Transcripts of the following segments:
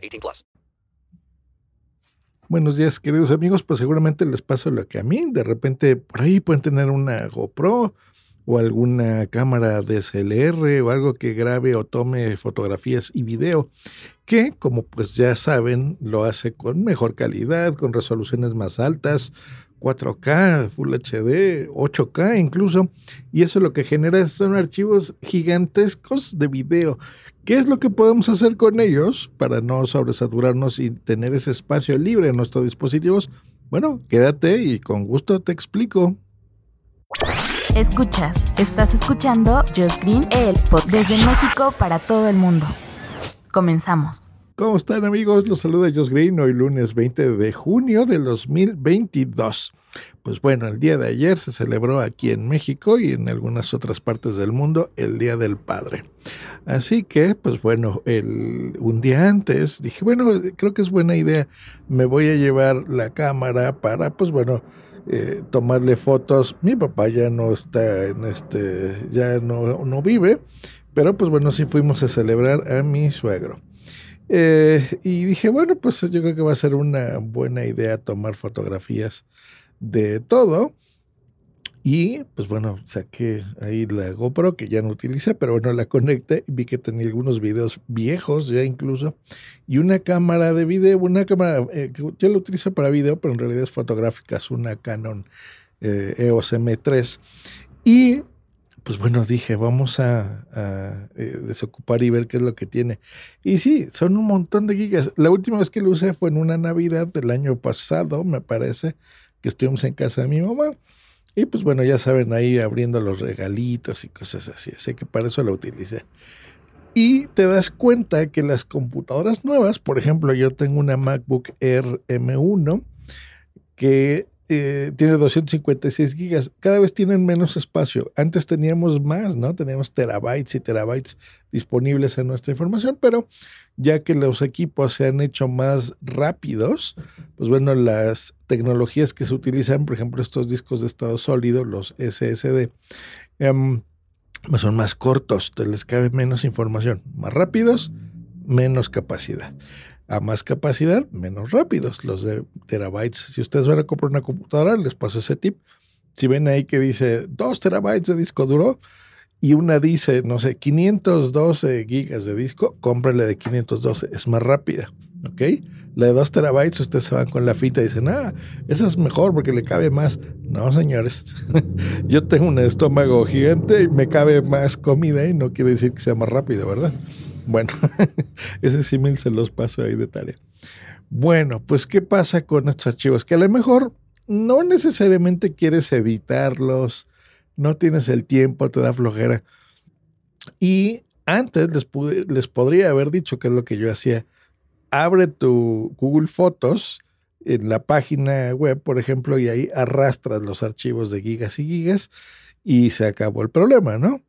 18 plus. Buenos días, queridos amigos. Pues seguramente les pasa lo que a mí. De repente, por ahí pueden tener una GoPro o alguna cámara DSLR o algo que grabe o tome fotografías y video, que como pues ya saben, lo hace con mejor calidad, con resoluciones más altas, 4K, Full HD, 8K incluso, y eso lo que genera son archivos gigantescos de video. ¿Qué es lo que podemos hacer con ellos para no sobresaturarnos y tener ese espacio libre en nuestros dispositivos? Bueno, quédate y con gusto te explico. Escuchas, estás escuchando Just Green, el podcast desde México para todo el mundo. Comenzamos. ¿Cómo están amigos? Los saluda Josh Green hoy lunes 20 de junio del 2022. Pues bueno, el día de ayer se celebró aquí en México y en algunas otras partes del mundo el Día del Padre. Así que, pues bueno, el, un día antes dije, bueno, creo que es buena idea, me voy a llevar la cámara para, pues bueno, eh, tomarle fotos. Mi papá ya no está en este, ya no, no vive, pero pues bueno, sí fuimos a celebrar a mi suegro. Eh, y dije, bueno, pues yo creo que va a ser una buena idea tomar fotografías de todo. Y pues bueno, saqué ahí la GoPro que ya no utilicé, pero bueno, la conecté vi que tenía algunos videos viejos ya incluso. Y una cámara de video, una cámara eh, que yo la utilizo para video, pero en realidad es fotográfica, es una Canon eh, EOS M3. Y pues bueno, dije, vamos a, eh, desocupar y ver qué es lo que tiene. Y sí, son un montón de gigas. La última vez que lo usé fue en una Navidad del año pasado, me parece, que estuvimos en casa de mi mamá. Y pues bueno, ya saben, ahí abriendo los regalitos y cosas así. Así que para eso la utilicé. Y te das cuenta que las computadoras nuevas, por ejemplo, yo tengo una MacBook Air M1 que eh, tiene 256 gigas. Cada vez tienen menos espacio. Antes teníamos más, ¿no? Teníamos terabytes y terabytes disponibles en nuestra información, pero ya que los equipos se han hecho más rápidos, pues bueno, las tecnologías que se utilizan, por ejemplo, estos discos de estado sólido, los SSD, em, pues son más cortos, te les cabe menos información, más rápidos, menos capacidad a más capacidad, menos rápidos los de terabytes. Si ustedes van a comprar una computadora, les paso ese tip. Si ven ahí que dice 2 terabytes de disco duro y una dice, no sé, 512 gigas de disco, cómprenle de 512, es más rápida, ¿ok? La de 2 terabytes, ustedes se van con la fita y dicen, ah, esa es mejor porque le cabe más. No, señores, yo tengo un estómago gigante y me cabe más comida y no quiere decir que sea más rápido, ¿verdad? Bueno, ese símil se los paso ahí de tarea. Bueno, pues ¿qué pasa con estos archivos? Que a lo mejor no necesariamente quieres editarlos, no tienes el tiempo, te da flojera. Y antes les, les podría haber dicho que es lo que yo hacía. Abre tu Google Fotos en la página web, por ejemplo, y ahí arrastras los archivos de gigas y gigas y se acabó el problema, ¿no?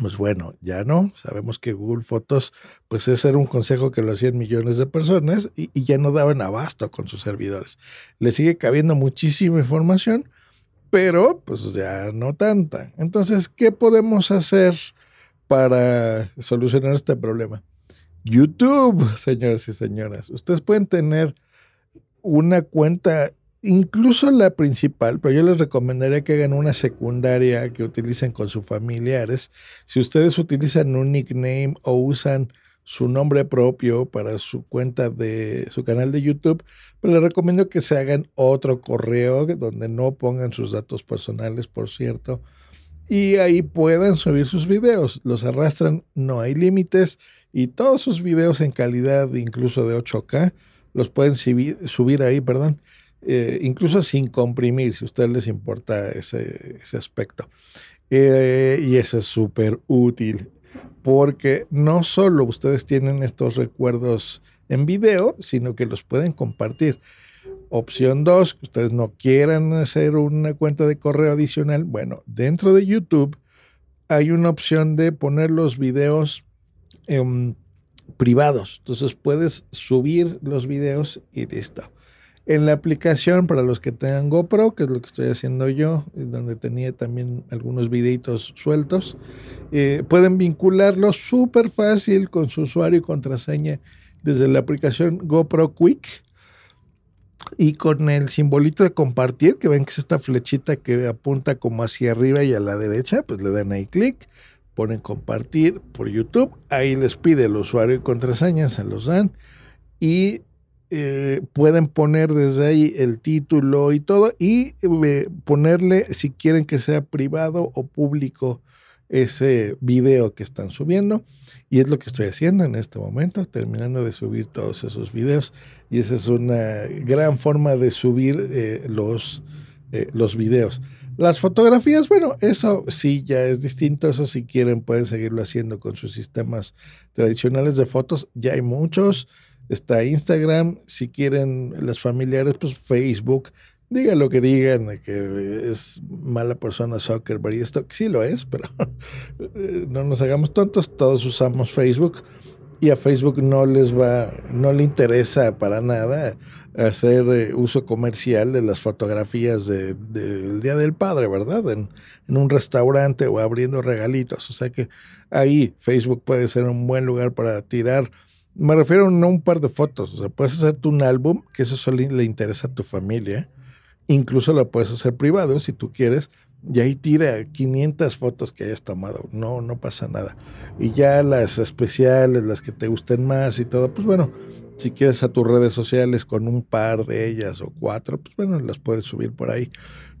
Pues bueno, ya no. Sabemos que Google Fotos, pues ese era un consejo que lo hacían millones de personas y, ya no daban abasto con sus servidores. Le sigue cabiendo muchísima información, pero pues ya no tanta. Entonces, ¿qué podemos hacer para solucionar este problema? YouTube, señores y señoras. Ustedes pueden tener una cuenta incluso la principal, pero yo les recomendaría que hagan una secundaria que utilicen con sus familiares. Si ustedes utilizan un nickname o usan su nombre propio para su cuenta de su canal de YouTube, pues les recomiendo que se hagan otro correo donde no pongan sus datos personales, por cierto, y ahí puedan subir sus videos. Los arrastran, no hay límites y todos sus videos en calidad incluso de 8K los pueden subir, subir ahí, perdón eh, incluso sin comprimir, si a ustedes les importa ese, aspecto. Eh, y eso es súper útil, porque no solo ustedes tienen estos recuerdos en video, sino que los pueden compartir. Opción 2, que ustedes no quieran hacer una cuenta de correo adicional. Bueno, dentro de YouTube hay una opción de poner los videos em, privados. Entonces puedes subir los videos y listo. En la aplicación, para los que tengan GoPro, que es lo que estoy haciendo yo, donde tenía también algunos videitos sueltos, eh, pueden vincularlo súper fácil con su usuario y contraseña desde la aplicación GoPro Quick y con el simbolito de compartir, que ven que es esta flechita que apunta como hacia arriba y a la derecha, pues le dan ahí clic, ponen compartir por YouTube, ahí les pide el usuario y contraseña, se los dan y eh, pueden poner desde ahí el título y todo y eh, ponerle si quieren que sea privado o público ese video que están subiendo. Y es lo que estoy haciendo en este momento, terminando de subir todos esos videos. Y esa es una gran forma de subir eh, los, los videos. Las fotografías, bueno, eso sí ya es distinto. Eso si quieren pueden seguirlo haciendo con sus sistemas tradicionales de fotos. Ya hay muchos está Instagram, si quieren las familiares, pues Facebook. Digan lo que digan, que es mala persona Zuckerberg y esto, sí lo es, pero no nos hagamos tontos, todos usamos Facebook y a Facebook no les va, no le interesa para nada hacer eh, uso comercial de las fotografías del Día del Padre, ¿verdad? En, en, un restaurante o abriendo regalitos. O sea que ahí Facebook puede ser un buen lugar para tirar me refiero a un par de fotos. O sea, puedes hacerte un álbum, que eso solo le interesa a tu familia. Incluso lo puedes hacer privado si tú quieres. Y ahí tira 500 fotos que hayas tomado. No, no pasa nada. Y ya las especiales, las que te gusten más y todo, pues bueno, si quieres a tus redes sociales con un par de ellas o cuatro, pues bueno, las puedes subir por ahí.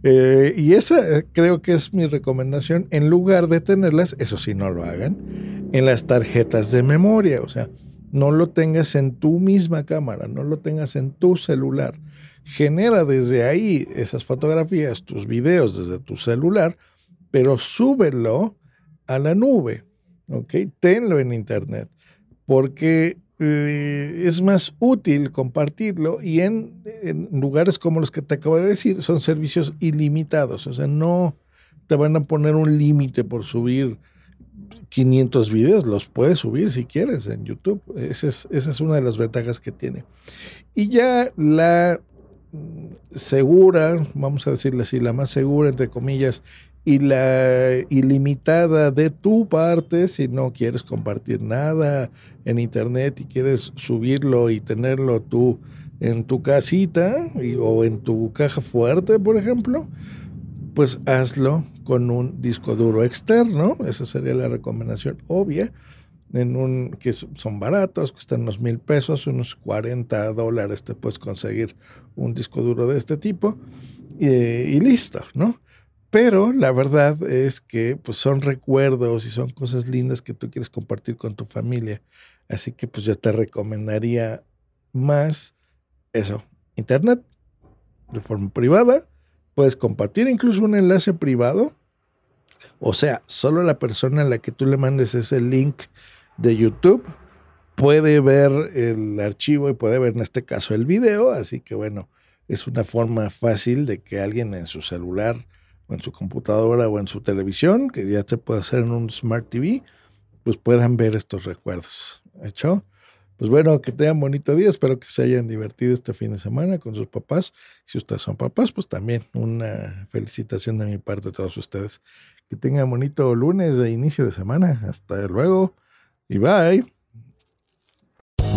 Eh, y esa eh, creo que es mi recomendación. En lugar de tenerlas, eso sí, no lo hagan, en las tarjetas de memoria. O sea, no lo tengas en tu misma cámara, no lo tengas en tu celular. Genera desde ahí esas fotografías, tus videos desde tu celular, pero súbelo a la nube, ¿ok? Tenlo en internet, porque eh, es más útil compartirlo y en, en, lugares como los que te acabo de decir son servicios ilimitados, o sea, no te van a poner un límite por subir 500 videos, los puedes subir si quieres en YouTube. Esa es, esa es una de las ventajas que tiene. Y ya la mm, segura, vamos a decirle así, la más segura, entre comillas, y la ilimitada de tu parte, si no quieres compartir nada en internet y quieres subirlo y tenerlo tú en tu casita o en tu caja fuerte, por ejemplo, pues hazlo con un disco duro externo. Esa sería la recomendación obvia. En un, que son baratos, cuestan unos mil pesos, unos 40 dólares te puedes conseguir un disco duro de este tipo y, listo, ¿no? Pero la verdad es que pues, son recuerdos y son cosas lindas que tú quieres compartir con tu familia. Así que pues yo te recomendaría más eso, internet de forma privada Puedes compartir incluso un enlace privado. O sea, solo la persona a la que tú le mandes ese link de YouTube puede ver el archivo y puede ver en este caso el video. Así que bueno, es una forma fácil de que alguien en su celular o en su computadora o en su televisión, que ya se puede hacer en un Smart TV, pues puedan ver estos recuerdos. ¿Hecho? Pues bueno, que tengan bonito día. Espero que se hayan divertido este fin de semana con sus papás. Si ustedes son papás, pues también una felicitación de mi parte a todos ustedes. Que tengan bonito lunes de inicio de semana. Hasta luego y bye.